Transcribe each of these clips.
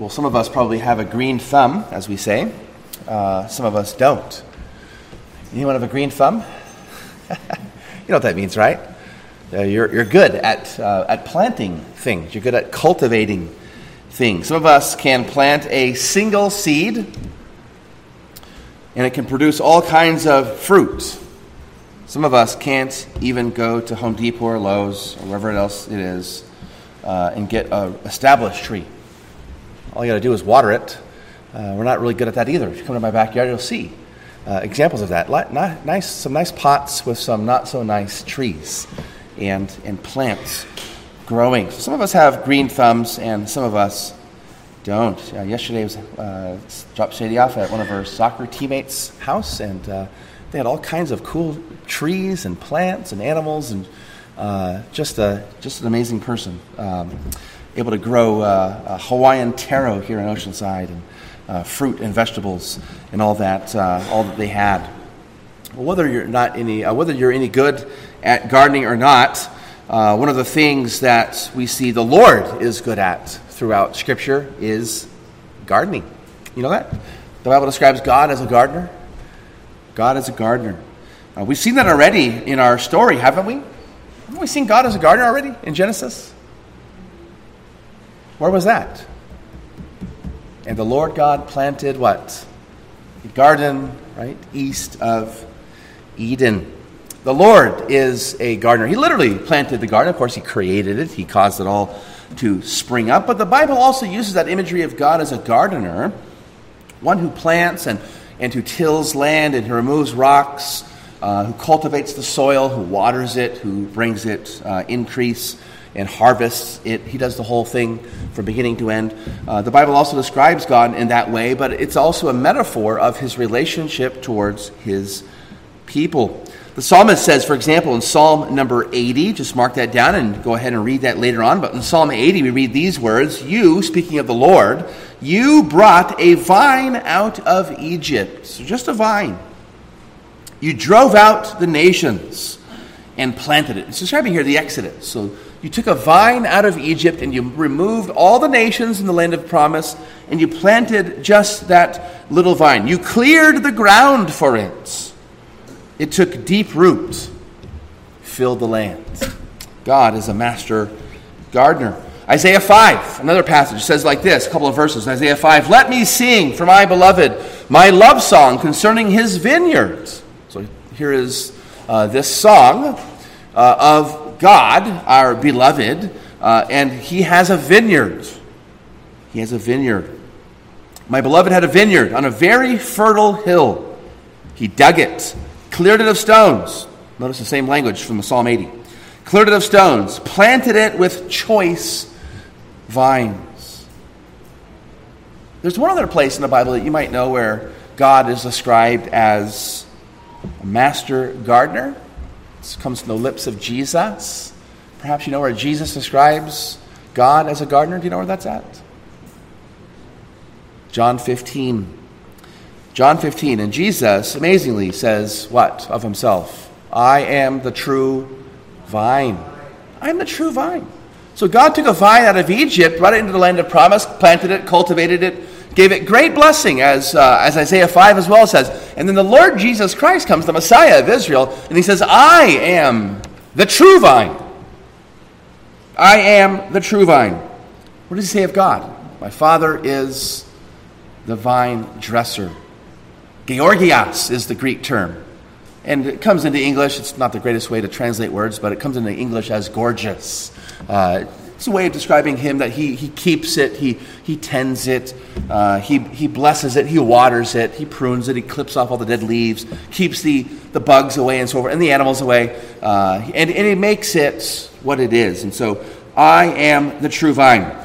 Well, some of us probably have a green thumb, as we say. Uh, some of us don't. Anyone have a green thumb? you know what that means, right? Uh, you're, you're good at, uh, at planting things, you're good at cultivating things. Some of us can plant a single seed, and it can produce all kinds of fruit. Some of us can't even go to Home Depot or Lowe's or wherever else it is uh, and get an established tree. All you got to do is water it. Uh, we're not really good at that either. If you come to my backyard, you'll see uh, examples of that. Nice, some nice pots with some not so nice trees and, and plants growing. Some of us have green thumbs, and some of us don't. Uh, yesterday, I was uh, dropped Sadie off at one of her soccer teammates' house, and uh, they had all kinds of cool trees and plants and animals, and uh, just a just an amazing person. Um, able to grow uh, Hawaiian taro here in Oceanside and uh, fruit and vegetables and all that, uh, all that they had. Well, whether you're not any, uh, whether you're any good at gardening or not, uh, one of the things that we see the Lord is good at throughout Scripture is gardening. You know that the Bible describes God as a gardener. God as a gardener. Uh, we've seen that already in our story, haven't we? Haven't we seen God as a gardener already in Genesis? Where was that? And the Lord God planted what? A garden, right, east of Eden. The Lord is a gardener. He literally planted the garden. Of course, He created it, He caused it all to spring up. But the Bible also uses that imagery of God as a gardener, one who plants and, and who tills land and who removes rocks, uh, who cultivates the soil, who waters it, who brings it uh, increase and harvests it. He does the whole thing from beginning to end. Uh, the Bible also describes God in that way, but it's also a metaphor of his relationship towards his people. The psalmist says, for example, in Psalm number 80, just mark that down and go ahead and read that later on. But in Psalm 80, we read these words You, speaking of the Lord, you brought a vine out of Egypt. So just a vine. You drove out the nations and planted it. It's describing here the Exodus. So you took a vine out of Egypt and you removed all the nations in the land of promise and you planted just that little vine. You cleared the ground for it. It took deep root, filled the land. God is a master gardener. Isaiah 5, another passage, says like this, a couple of verses. Isaiah 5, Let me sing for my beloved my love song concerning his vineyard. So here is uh, this song uh, of God, our beloved, uh, and he has a vineyard. He has a vineyard. My beloved had a vineyard on a very fertile hill. He dug it, cleared it of stones. Notice the same language from the Psalm 80. Cleared it of stones, planted it with choice vines. There's one other place in the Bible that you might know where God is described as a master gardener. This comes from the lips of Jesus. Perhaps you know where Jesus describes God as a gardener. Do you know where that's at? John 15. John 15. And Jesus amazingly says, What of himself? I am the true vine. I am the true vine. So God took a vine out of Egypt, brought it into the land of promise, planted it, cultivated it, gave it great blessing, as, uh, as Isaiah 5 as well says. And then the Lord Jesus Christ comes, the Messiah of Israel, and he says, I am the true vine. I am the true vine. What does he say of God? My Father is the vine dresser. georgos is the Greek term. And it comes into English, it's not the greatest way to translate words, but it comes into English as gorgeous. Uh, it's a way of describing him that he, he keeps it, he, he tends it, uh, he, he blesses it, he waters it, he prunes it, he clips off all the dead leaves, keeps the, the bugs away and so forth, and the animals away, uh, and, and he makes it what it is. And so, I am the true vine.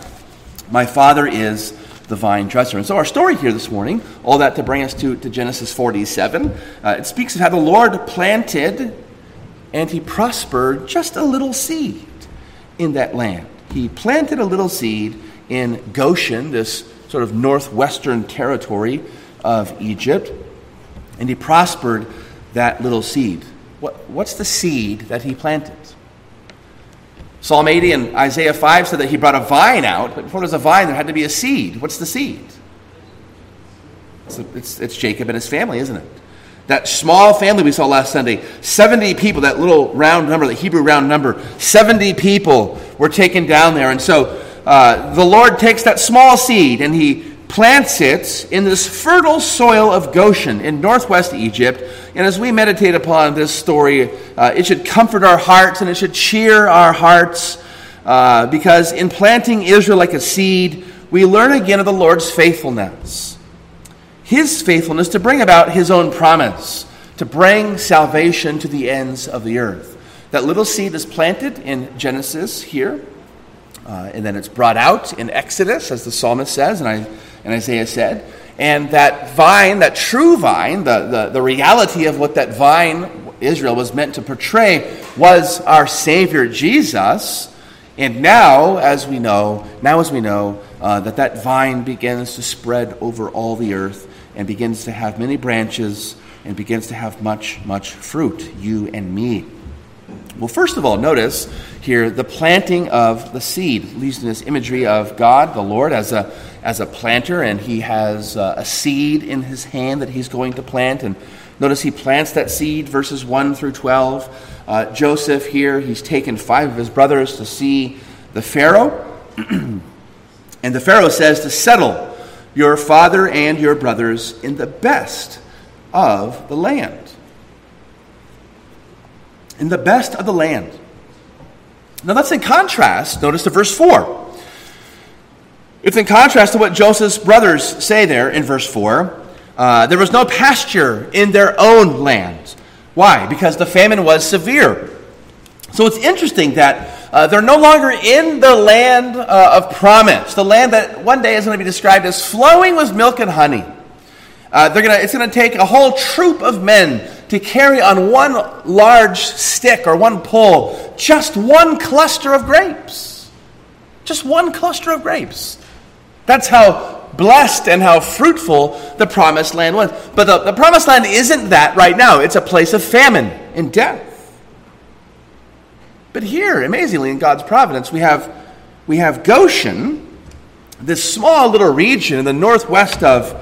My Father is the vine dresser. And so, our story here this morning, all that to bring us to, to Genesis 47, uh, it speaks of how the Lord planted and he prospered just a little seed in that land he planted a little seed in Goshen, this sort of northwestern territory of Egypt, and he prospered that little seed. What, what's the seed that he planted? Psalm 80 and Isaiah 5 said that he brought a vine out, but before there's a vine, there had to be a seed. What's the seed? It's, it's, it's Jacob and his family, isn't it? That small family we saw last Sunday, 70 people, that little round number, the Hebrew round number, 70 people were taken down there. And so uh, the Lord takes that small seed and he plants it in this fertile soil of Goshen in northwest Egypt. And as we meditate upon this story, uh, it should comfort our hearts and it should cheer our hearts uh, because in planting Israel like a seed, we learn again of the Lord's faithfulness his faithfulness to bring about his own promise, to bring salvation to the ends of the earth. That little seed is planted in Genesis here, uh, and then it's brought out in Exodus, as the psalmist says, and, I, and Isaiah said. And that vine, that true vine, the, the, the reality of what that vine, Israel, was meant to portray, was our Savior Jesus. And now, as we know, now as we know, uh, that that vine begins to spread over all the earth and begins to have many branches and begins to have much, much fruit, you and me. Well, first of all, notice here the planting of the seed leads to this imagery of God, the Lord, as a, as a planter, and he has uh, a seed in his hand that he's going to plant. And notice he plants that seed, verses 1 through 12. Uh, Joseph here, he's taken five of his brothers to see the Pharaoh. and the Pharaoh says to settle your father and your brothers in the best of the land. In the best of the land. Now that's in contrast, notice to verse 4. It's in contrast to what Joseph's brothers say there in verse 4. Uh, there was no pasture in their own land. Why? Because the famine was severe. So it's interesting that uh, they're no longer in the land uh, of promise, the land that one day is going to be described as flowing with milk and honey. Uh, they're gonna, it's going to take a whole troop of men to carry on one large stick or one pole just one cluster of grapes. Just one cluster of grapes. That's how blessed and how fruitful the promised land was. But the, the promised land isn't that right now, it's a place of famine and death. But here, amazingly, in God's providence, we have, we have Goshen, this small little region in the northwest of,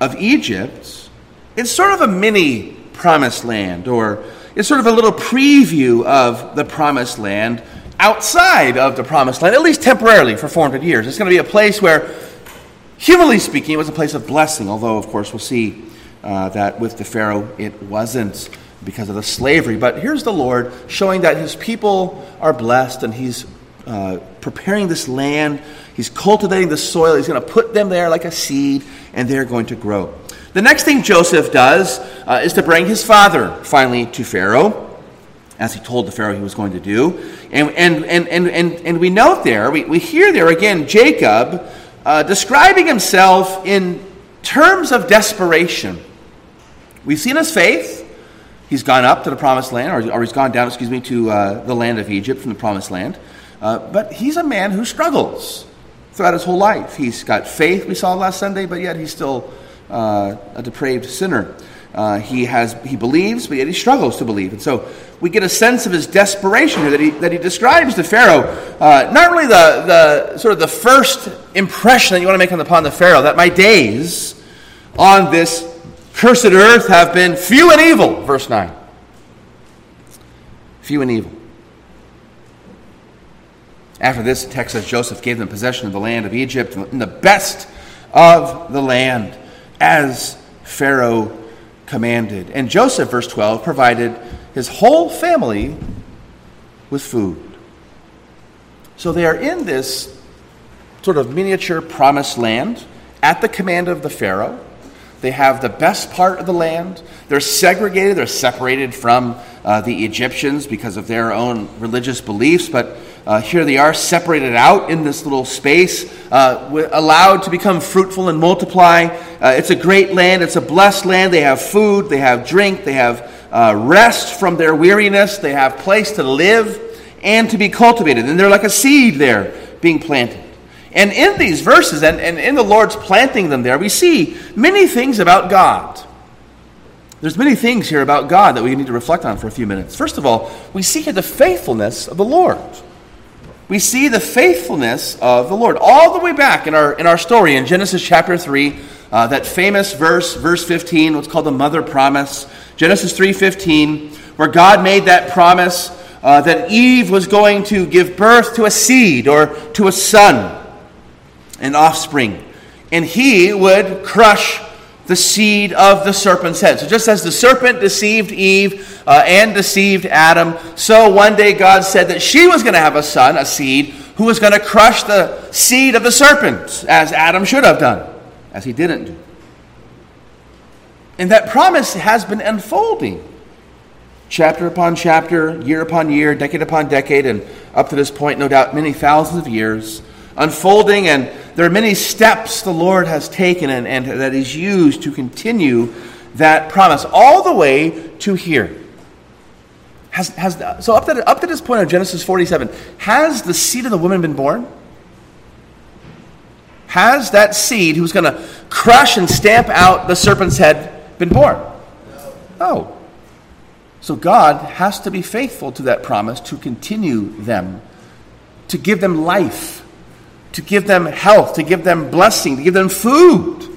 of Egypt. It's sort of a mini promised land, or it's sort of a little preview of the promised land outside of the promised land, at least temporarily for 400 years. It's going to be a place where, humanly speaking, it was a place of blessing, although, of course, we'll see uh, that with the Pharaoh it wasn't because of the slavery. But here's the Lord showing that his people are blessed and he's uh, preparing this land. He's cultivating the soil. He's going to put them there like a seed, and they're going to grow. The next thing Joseph does uh, is to bring his father finally to Pharaoh, as he told the Pharaoh he was going to do. And, and, and, and, and, and we note there, we, we hear there again Jacob uh, describing himself in terms of desperation. We've seen his faith. He's gone up to the promised land, or, or he's gone down, excuse me, to uh, the land of Egypt from the promised land. Uh, but he's a man who struggles throughout his whole life. He's got faith, we saw last Sunday, but yet he's still uh, a depraved sinner. Uh, he has he believes, but yet he struggles to believe. And so we get a sense of his desperation here that he, that he describes to Pharaoh. Uh, not really the, the sort of the first impression that you want to make upon the Pharaoh, that my days on this Cursed earth have been few and evil, verse 9. Few and evil. After this, the text says Joseph gave them possession of the land of Egypt in the best of the land, as Pharaoh commanded. And Joseph, verse 12, provided his whole family with food. So they are in this sort of miniature promised land at the command of the Pharaoh. They have the best part of the land. They're segregated, they're separated from uh, the Egyptians because of their own religious beliefs, but uh, here they are separated out in this little space, uh, allowed to become fruitful and multiply. Uh, it's a great land, it's a blessed land. They have food, they have drink, they have uh, rest from their weariness, they have place to live and to be cultivated. And they're like a seed there being planted. And in these verses, and, and in the Lord's planting them there, we see many things about God. There's many things here about God that we need to reflect on for a few minutes. First of all, we see here the faithfulness of the Lord. We see the faithfulness of the Lord. All the way back in our, in our story in Genesis chapter 3, uh, that famous verse, verse 15, what's called the mother promise, Genesis 3.15, where God made that promise uh, that Eve was going to give birth to a seed or to a son, an offspring, and he would crush the seed of the serpent's head. So, just as the serpent deceived Eve uh, and deceived Adam, so one day God said that she was going to have a son, a seed, who was going to crush the seed of the serpent, as Adam should have done, as he didn't do. And that promise has been unfolding chapter upon chapter, year upon year, decade upon decade, and up to this point, no doubt, many thousands of years, unfolding. And there are many steps the Lord has taken and, and that He's used to continue that promise, all the way to here. Has, has, so, up to, up to this point of Genesis 47, has the seed of the woman been born? Has that seed who's going to crush and stamp out the serpent's head been born? No. Oh. So God has to be faithful to that promise to continue them, to give them life, to give them health, to give them blessing, to give them food.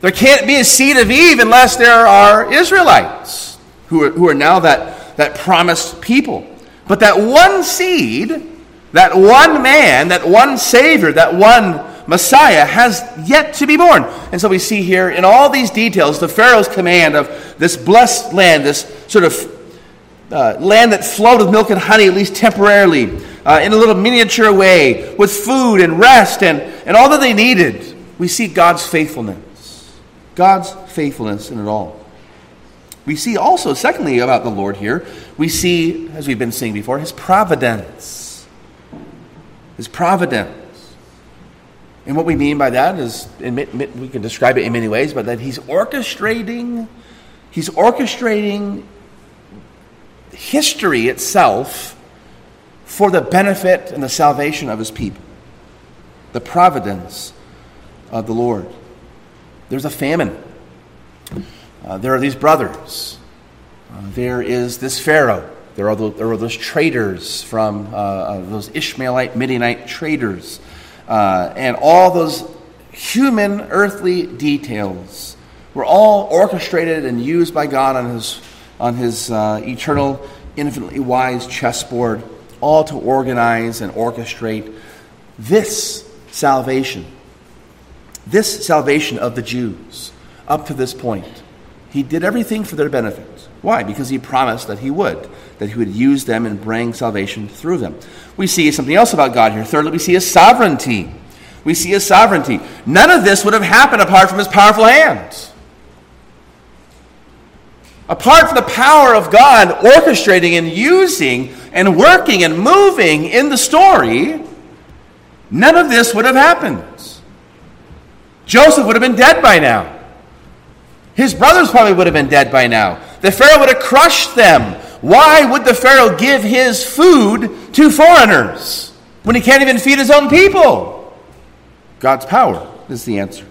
There can't be a seed of Eve unless there are Israelites who are, who are now that, that promised people. But that one seed, that one man, that one Savior, that one Messiah has yet to be born. And so we see here in all these details the Pharaoh's command of this blessed land, this sort of uh, land that flowed with milk and honey, at least temporarily, uh, in a little miniature way, with food and rest and, and all that they needed. We see God's faithfulness. God's faithfulness in it all. We see also, secondly, about the Lord here, we see, as we've been seeing before, his providence. His providence. And what we mean by that is, we can describe it in many ways, but that he's orchestrating, he's orchestrating history itself for the benefit and the salvation of his people. The providence of the Lord. There's a famine. Uh, there are these brothers. Uh, there is this Pharaoh. There are, the, there are those traders from uh, uh those Ishmaelite, Midianite traders. Uh, and all those human, earthly details were all orchestrated and used by God on his on his uh, eternal, infinitely wise chessboard, all to organize and orchestrate this salvation. This salvation of the Jews up to this point. He did everything for their benefit. Why? Because he promised that he would, that he would use them and bring salvation through them. We see something else about God here. Thirdly, we see his sovereignty. We see his sovereignty. None of this would have happened apart from his powerful hands. Apart from the power of God orchestrating and using and working and moving in the story, none of this would have happened. Joseph would have been dead by now. His brothers probably would have been dead by now. The Pharaoh would have crushed them. Why would the Pharaoh give his food to foreigners when he can't even feed his own people? God's power is the answer.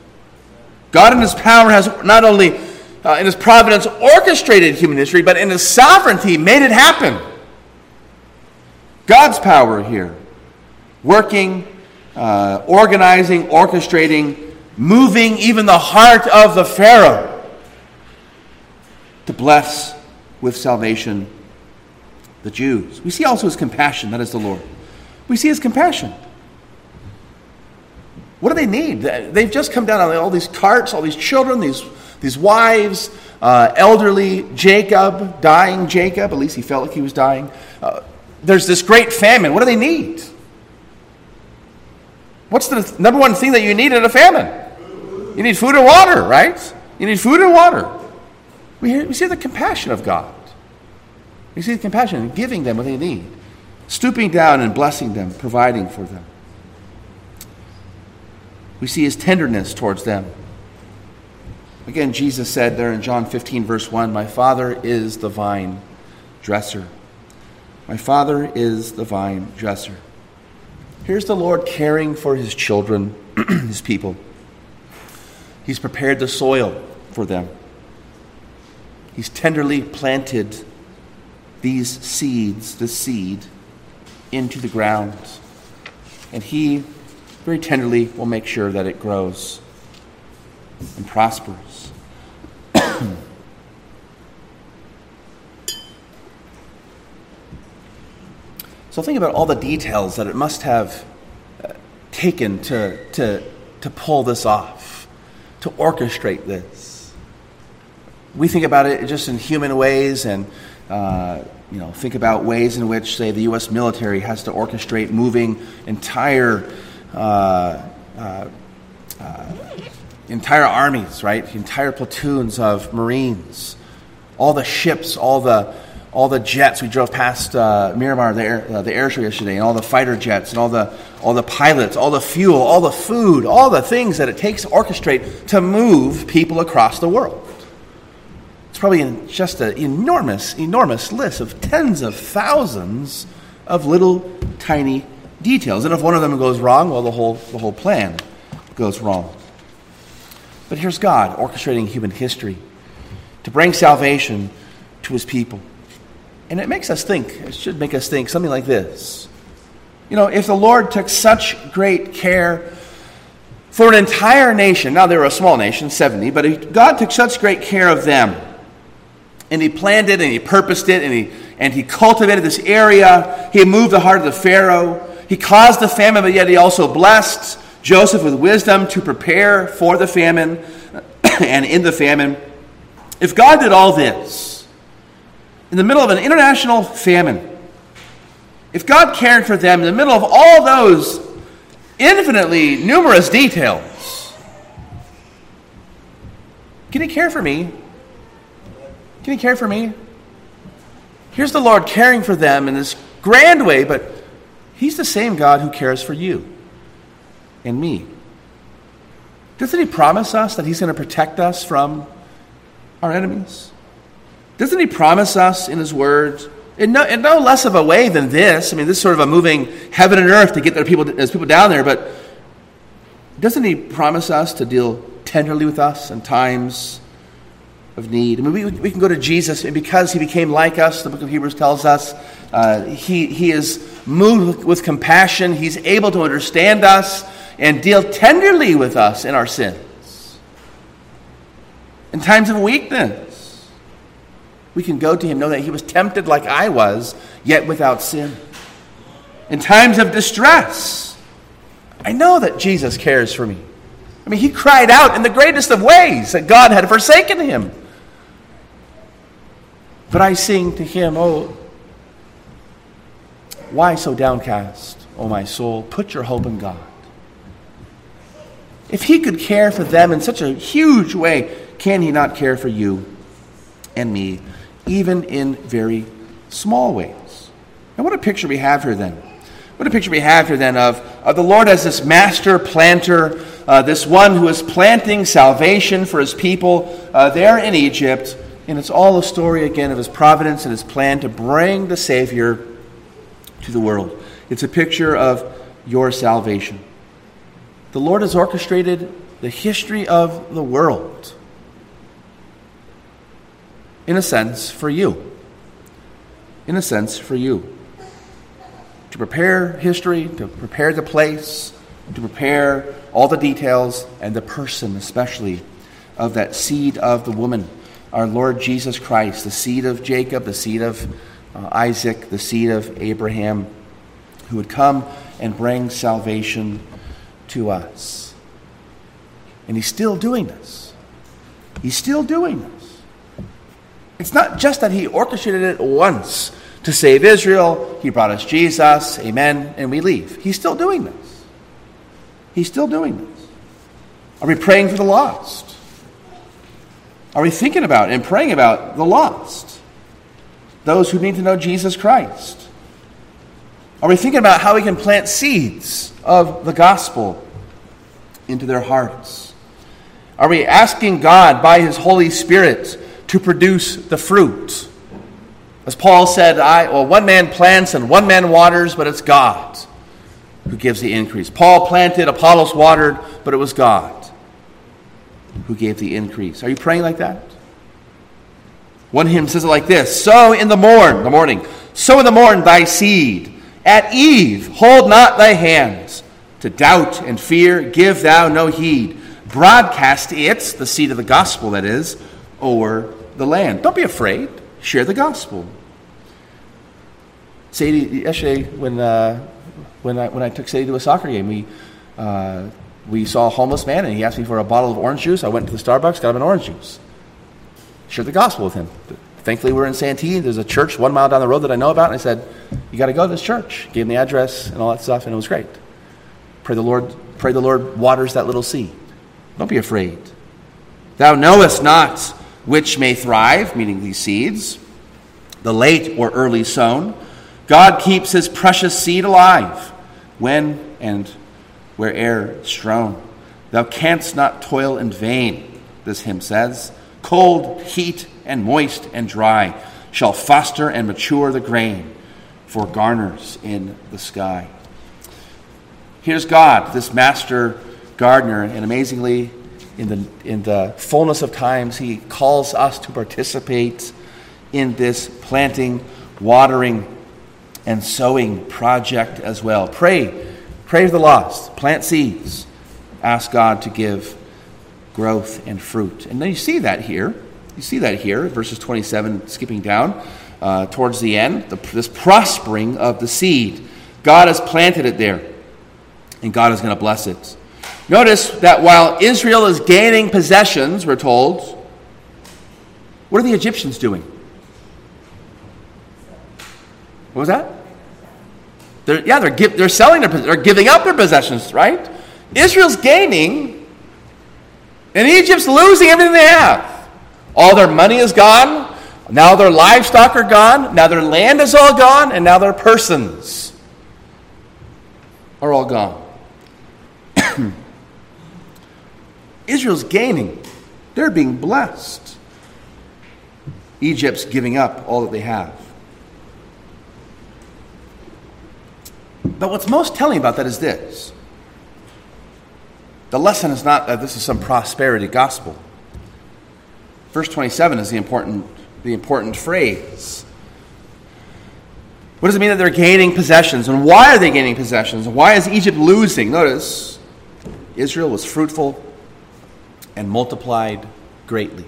God in his power has not only uh, in his providence orchestrated human history, but in his sovereignty made it happen. God's power here, working, uh, organizing, orchestrating, moving even the heart of the Pharaoh to bless with salvation the Jews. We see also his compassion, that is the Lord. We see his compassion. What do they need? They've just come down on all these carts, all these children, these these wives, uh, elderly Jacob, dying Jacob, at least he felt like he was dying. Uh, there's this great famine. What do they need? What's the number one thing that you need in a famine? You need food and water, right? You need food and water. We, hear, we see the compassion of God. We see the compassion in giving them what they need, stooping down and blessing them, providing for them. We see his tenderness towards them. Again, Jesus said there in John 15, verse 1 My Father is the vine dresser. My Father is the vine dresser. Here's the Lord caring for his children, his people. He's prepared the soil for them. He's tenderly planted these seeds, the seed, into the ground. and He very tenderly will make sure that it grows and prosperous. so think about all the details that it must have uh, taken to, to, to pull this off, to orchestrate this. We think about it just in human ways and uh, you know, think about ways in which, say, the U.S. military has to orchestrate moving entire uh, uh, uh, entire armies, right? Entire platoons of Marines, all the ships, all the all the jets. We drove past uh, Miramar, the air, uh, the air yesterday, and all the fighter jets, and all the all the pilots, all the fuel, all the food, all the things that it takes to orchestrate to move people across the world It's probably just an enormous, enormous list of tens of thousands of little tiny details. And if one of them goes wrong, well, the whole, the whole plan goes wrong. But here's God orchestrating human history to bring salvation to his people. And it makes us think, it should make us think something like this. You know, if the Lord took such great care for an entire nation, now they were a small nation, 70, but God took such great care of them and he planned it and he purposed it and he, and he cultivated this area. He moved the heart of the Pharaoh. He caused the famine, but yet he also blessed Joseph with wisdom to prepare for the famine and in the famine. If God did all this in the middle of an international famine, if God cared for them in the middle of all those infinitely numerous details, can He care for me can He care for me? Here's the Lord caring for them in this grand way, but He's the same God who cares for you and me. Doesn't He promise us that He's going to protect us from our enemies? Doesn't He promise us in His Word, in no, in no less of a way than this? I mean, this is sort of a moving heaven and earth to get their people, there's people down there, but doesn't He promise us to deal tenderly with us in times of need. I mean, we, we can go to Jesus, and because he became like us, the book of Hebrews tells us, uh, he, he is moved with, with compassion. He's able to understand us and deal tenderly with us in our sins. In times of weakness, we can go to him, know that he was tempted like I was, yet without sin. In times of distress, I know that Jesus cares for me. I mean, he cried out in the greatest of ways that God had forsaken him. But I sing to him, Oh, why so downcast, O my soul? Put your hope in God. If he could care for them in such a huge way, can he not care for you and me, even in very small ways? And what a picture we have here then. What a picture we have here then of, of the Lord as this master planter, uh, this one who is planting salvation for his people uh, there in Egypt and it's all a story, again, of his providence and his plan to bring the Savior to the world. It's a picture of your salvation. The Lord has orchestrated the history of the world, in a sense, for you. In a sense, for you. To prepare history, to prepare the place, to prepare all the details and the person, especially, of that seed of the woman our Lord Jesus Christ, the seed of Jacob, the seed of uh, Isaac, the seed of Abraham, who would come and bring salvation to us. And he's still doing this. He's still doing this. It's not just that he orchestrated it once to save Israel, he brought us Jesus, amen, and we leave. He's still doing this. He's still doing this. Are we praying for the lost? Are we thinking about and praying about the lost? Those who need to know Jesus Christ? Are we thinking about how we can plant seeds of the gospel into their hearts? Are we asking God by His Holy Spirit to produce the fruit? As Paul said, I, well, one man plants and one man waters, but it's God who gives the increase. Paul planted, Apollos watered, but it was God who gave the increase. Are you praying like that? One hymn says it like this Sow in the morn, the morning, sow in the morn thy seed. At eve, hold not thy hands. to doubt and fear, give thou no heed. Broadcast it, the seed of the gospel that is, over the land. Don't be afraid. Share the gospel. Sadie, yesterday when, uh, when, I, when I took Sadie to a soccer game, we, uh, we saw a homeless man and he asked me for a bottle of orange juice. I went to the Starbucks, got him an orange juice. Shared the gospel with him. Thankfully, we're in Santee. There's a church one mile down the road that I know about. And I said, You got to go to this church. Gave him the address and all that stuff, and it was great. Pray the Lord, pray the Lord waters that little seed. Don't be afraid. Thou knowest not which may thrive, meaning these seeds, the late or early sown. God keeps his precious seed alive when and where'er strown. Thou canst not toil in vain, this hymn says. Cold, heat, and moist and dry shall foster and mature the grain for garners in the sky. Here's God, this master gardener, and amazingly, in the, in the fullness of times, he calls us to participate in this planting, watering, and sowing project as well. Pray, pray for the lost, plant seeds, ask God to give growth and fruit. And then you see that here. You see that here, verses 27, skipping down uh, towards the end, the, this prospering of the seed. God has planted it there, and God is going to bless it. Notice that while Israel is gaining possessions, we're told, what are the Egyptians doing? What was that? They're, yeah, they're, give, they're selling their, they're giving up their possessions, right? Israel's gaining, and Egypt's losing everything they have. All their money is gone. Now their livestock are gone. Now their land is all gone. And now their persons are all gone. Israel's gaining, they're being blessed. Egypt's giving up all that they have. But what's most telling about that is this the lesson is not that this is some prosperity gospel. Verse 27 is the important, the important phrase. What does it mean that they're gaining possessions? And why are they gaining possessions? Why is Egypt losing? Notice, Israel was fruitful and multiplied greatly.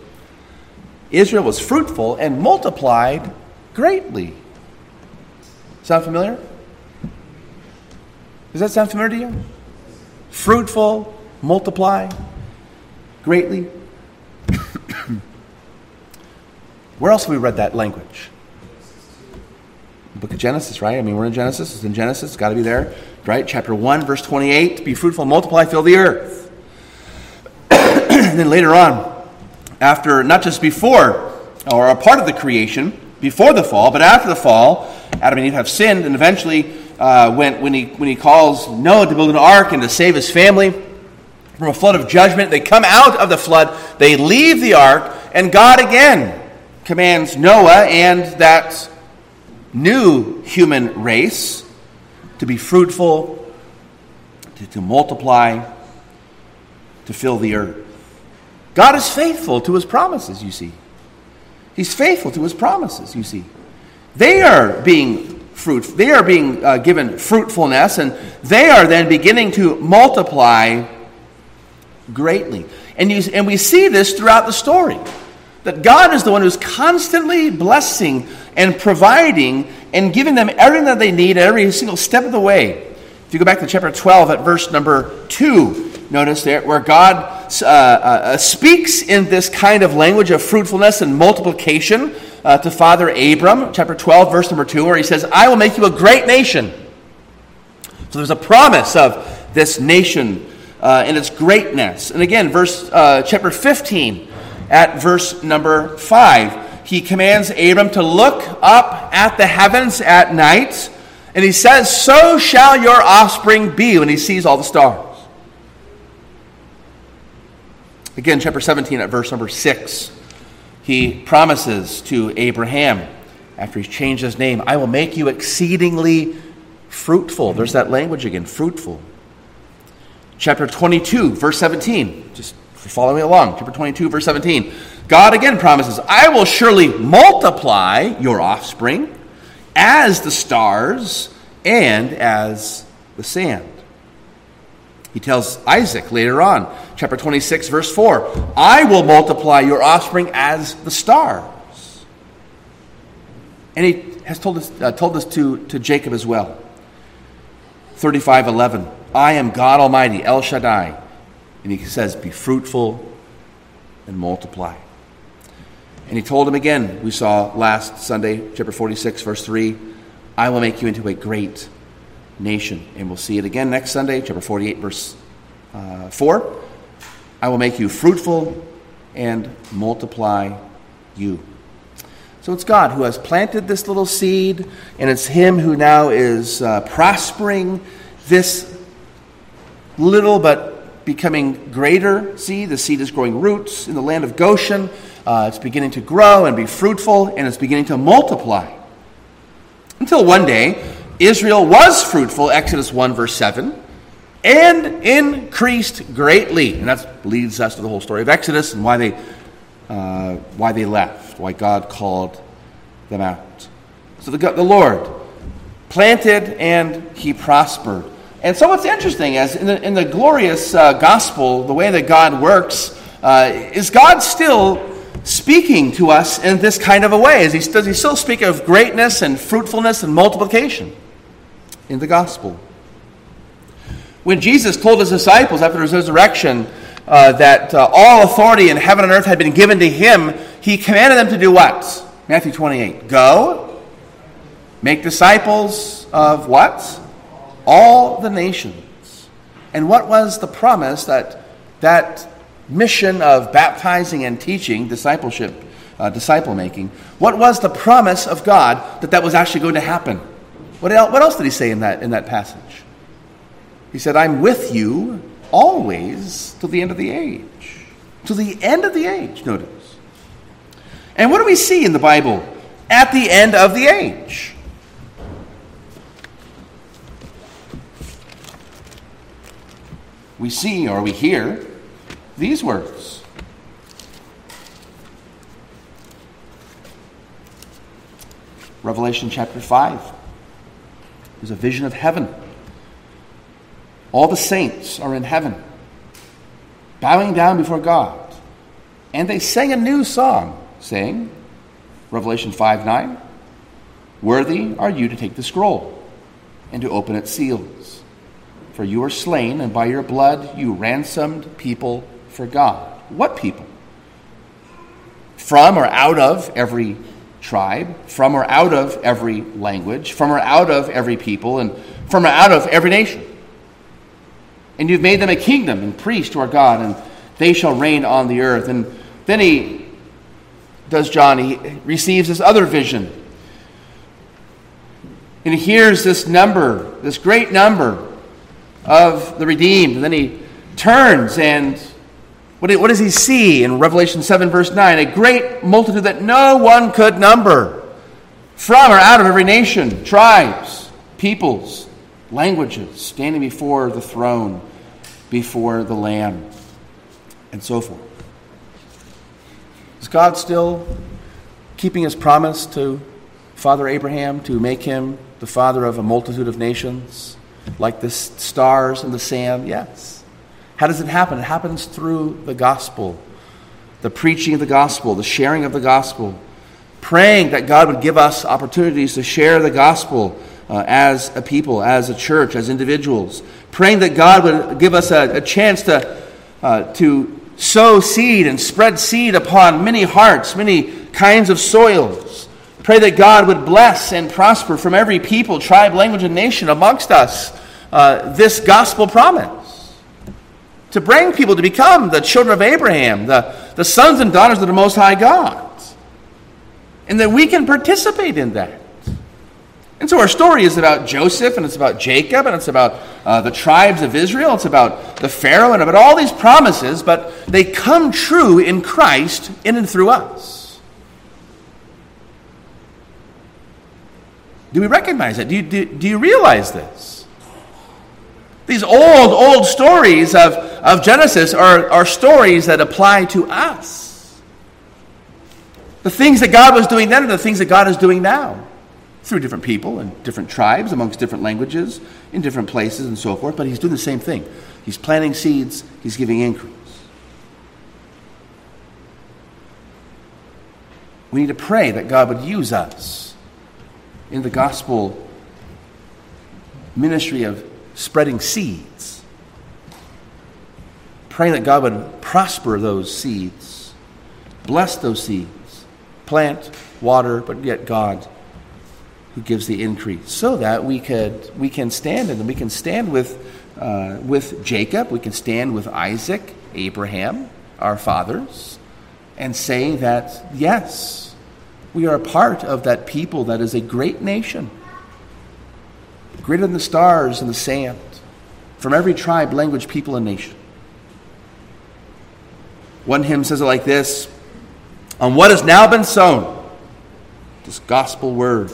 Israel was fruitful and multiplied greatly. Sound familiar? Does that sound familiar to you? Fruitful, multiply greatly. Where else have we read that language? The book of Genesis, right? I mean, we're in Genesis. It's in Genesis. It's got to be there, right? Chapter 1, verse 28 Be fruitful, multiply, fill the earth. and then later on, after, not just before, or a part of the creation, before the fall, but after the fall, Adam and Eve have sinned, and eventually, uh, when, when, he, when he calls Noah to build an ark and to save his family from a flood of judgment, they come out of the flood, they leave the ark, and God again commands Noah and that new human race to be fruitful, to, to multiply, to fill the earth. God is faithful to his promises, you see. He's faithful to his promises, you see. They are being fruit, they are being uh, given fruitfulness, and they are then beginning to multiply greatly. And, you, and we see this throughout the story. That God is the one who's constantly blessing and providing and giving them everything that they need at every single step of the way. If you go back to chapter 12 at verse number 2, notice there where God uh, uh, uh, speaks in this kind of language of fruitfulness and multiplication uh, to Father Abram, chapter 12, verse number 2, where he says, I will make you a great nation. So there's a promise of this nation uh, and its greatness. And again, verse uh, chapter 15 at verse number 5. He commands Abram to look up at the heavens at night, and he says, So shall your offspring be when he sees all the stars. Again, chapter 17 at verse number 6. He promises to Abraham, after he's changed his name, I will make you exceedingly fruitful. There's that language again, fruitful. Chapter 22, verse 17. Just following me along, chapter 22, verse 17. God again promises, I will surely multiply your offspring as the stars and as the sand. He tells Isaac later on, chapter 26, verse 4 I will multiply your offspring as the stars. And he has told us, uh, told us to, to Jacob as well. 35 11. I am God Almighty, El Shaddai. And he says, Be fruitful and multiply. And he told him again, we saw last Sunday, chapter 46, verse 3 I will make you into a great nation. And we'll see it again next Sunday, chapter 48, verse uh, 4. I will make you fruitful and multiply you. So it's God who has planted this little seed, and it's Him who now is uh, prospering this little but becoming greater seed. The seed is growing roots in the land of Goshen. Uh, it's beginning to grow and be fruitful, and it's beginning to multiply. Until one day, Israel was fruitful, Exodus 1, verse 7, and increased greatly. And that leads us to the whole story of Exodus and why they, uh, why they left, why God called them out. So the, the Lord planted and he prospered. And so what's interesting is in the, in the glorious uh, gospel, the way that God works, uh, is God still speaking to us in this kind of a way? Is he, does he still speak of greatness and fruitfulness and multiplication in the gospel? When Jesus told his disciples after his resurrection uh, that uh, all authority in heaven and earth had been given to him, he commanded them to do what? Matthew 28. Go, make disciples of what? All the nations. And what was the promise that that mission of baptizing and teaching, discipleship, uh, disciple making, what was the promise of God that that was actually going to happen? What else, what else did he say in that, in that passage? He said, I'm with you always till the end of the age. To the end of the age, notice. And what do we see in the Bible at the end of the age? We see or we hear these words Revelation chapter 5 is a vision of heaven. All the saints are in heaven, bowing down before God. And they sang a new song, saying, Revelation 5 9, Worthy are you to take the scroll and to open its seals. For you are slain, and by your blood you ransomed people for God. What people? From or out of every tribe, from or out of every language, from or out of every people, and from or out of every nation. And you've made them a kingdom and priests to our God, and they shall reign on the earth. And then he does John, he receives this other vision. And he hears this number, this great number of the redeemed. And then he turns and what does he see in Revelation 7, verse 9? A great multitude that no one could number from or out of every nation, tribes, peoples, languages, standing before the throne, before the Lamb, and so forth. Is God still keeping his promise to Father Abraham to make him the father of a multitude of nations, like the stars in the sand? Yes. How does it happen? It happens through the gospel, the preaching of the gospel, the sharing of the gospel, praying that God would give us opportunities to share the gospel uh, as a people, as a church, as individuals, praying that God would give us a, a chance to, uh, to sow seed and spread seed upon many hearts, many kinds of soils. Pray that God would bless and prosper from every people, tribe, language, and nation amongst us uh, this gospel promise to bring people to become the children of Abraham, the, the sons and daughters of the Most High God. And that we can participate in that. And so our story is about Joseph, and it's about Jacob, and it's about uh, the tribes of Israel, it's about the Pharaoh, and about all these promises, but they come true in Christ in and through us. Do we recognize that? Do you, do, do you realize this? These old, old stories of, of Genesis are, are stories that apply to us. The things that God was doing then are the things that God is doing now through different people and different tribes, amongst different languages, in different places, and so forth. But He's doing the same thing He's planting seeds, He's giving increase. We need to pray that God would use us in the gospel ministry of spreading seeds. Praying that God would prosper those seeds, bless those seeds, plant, water, but yet God who gives the increase, so that we could we can stand and we can stand with uh, with Jacob, we can stand with Isaac, Abraham, our fathers, and say that yes, we are a part of that people that is a great nation, greater than the stars and the sand, from every tribe, language, people, and nation. One hymn says it like this On what has now been sown, this gospel word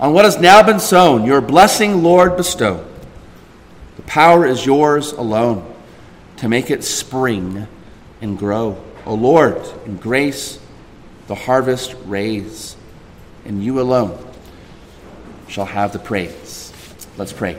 on what has now been sown, your blessing, Lord, bestow. The power is yours alone to make it spring and grow. O Lord, in grace, the harvest raise, and you alone shall have the praise. Let's pray.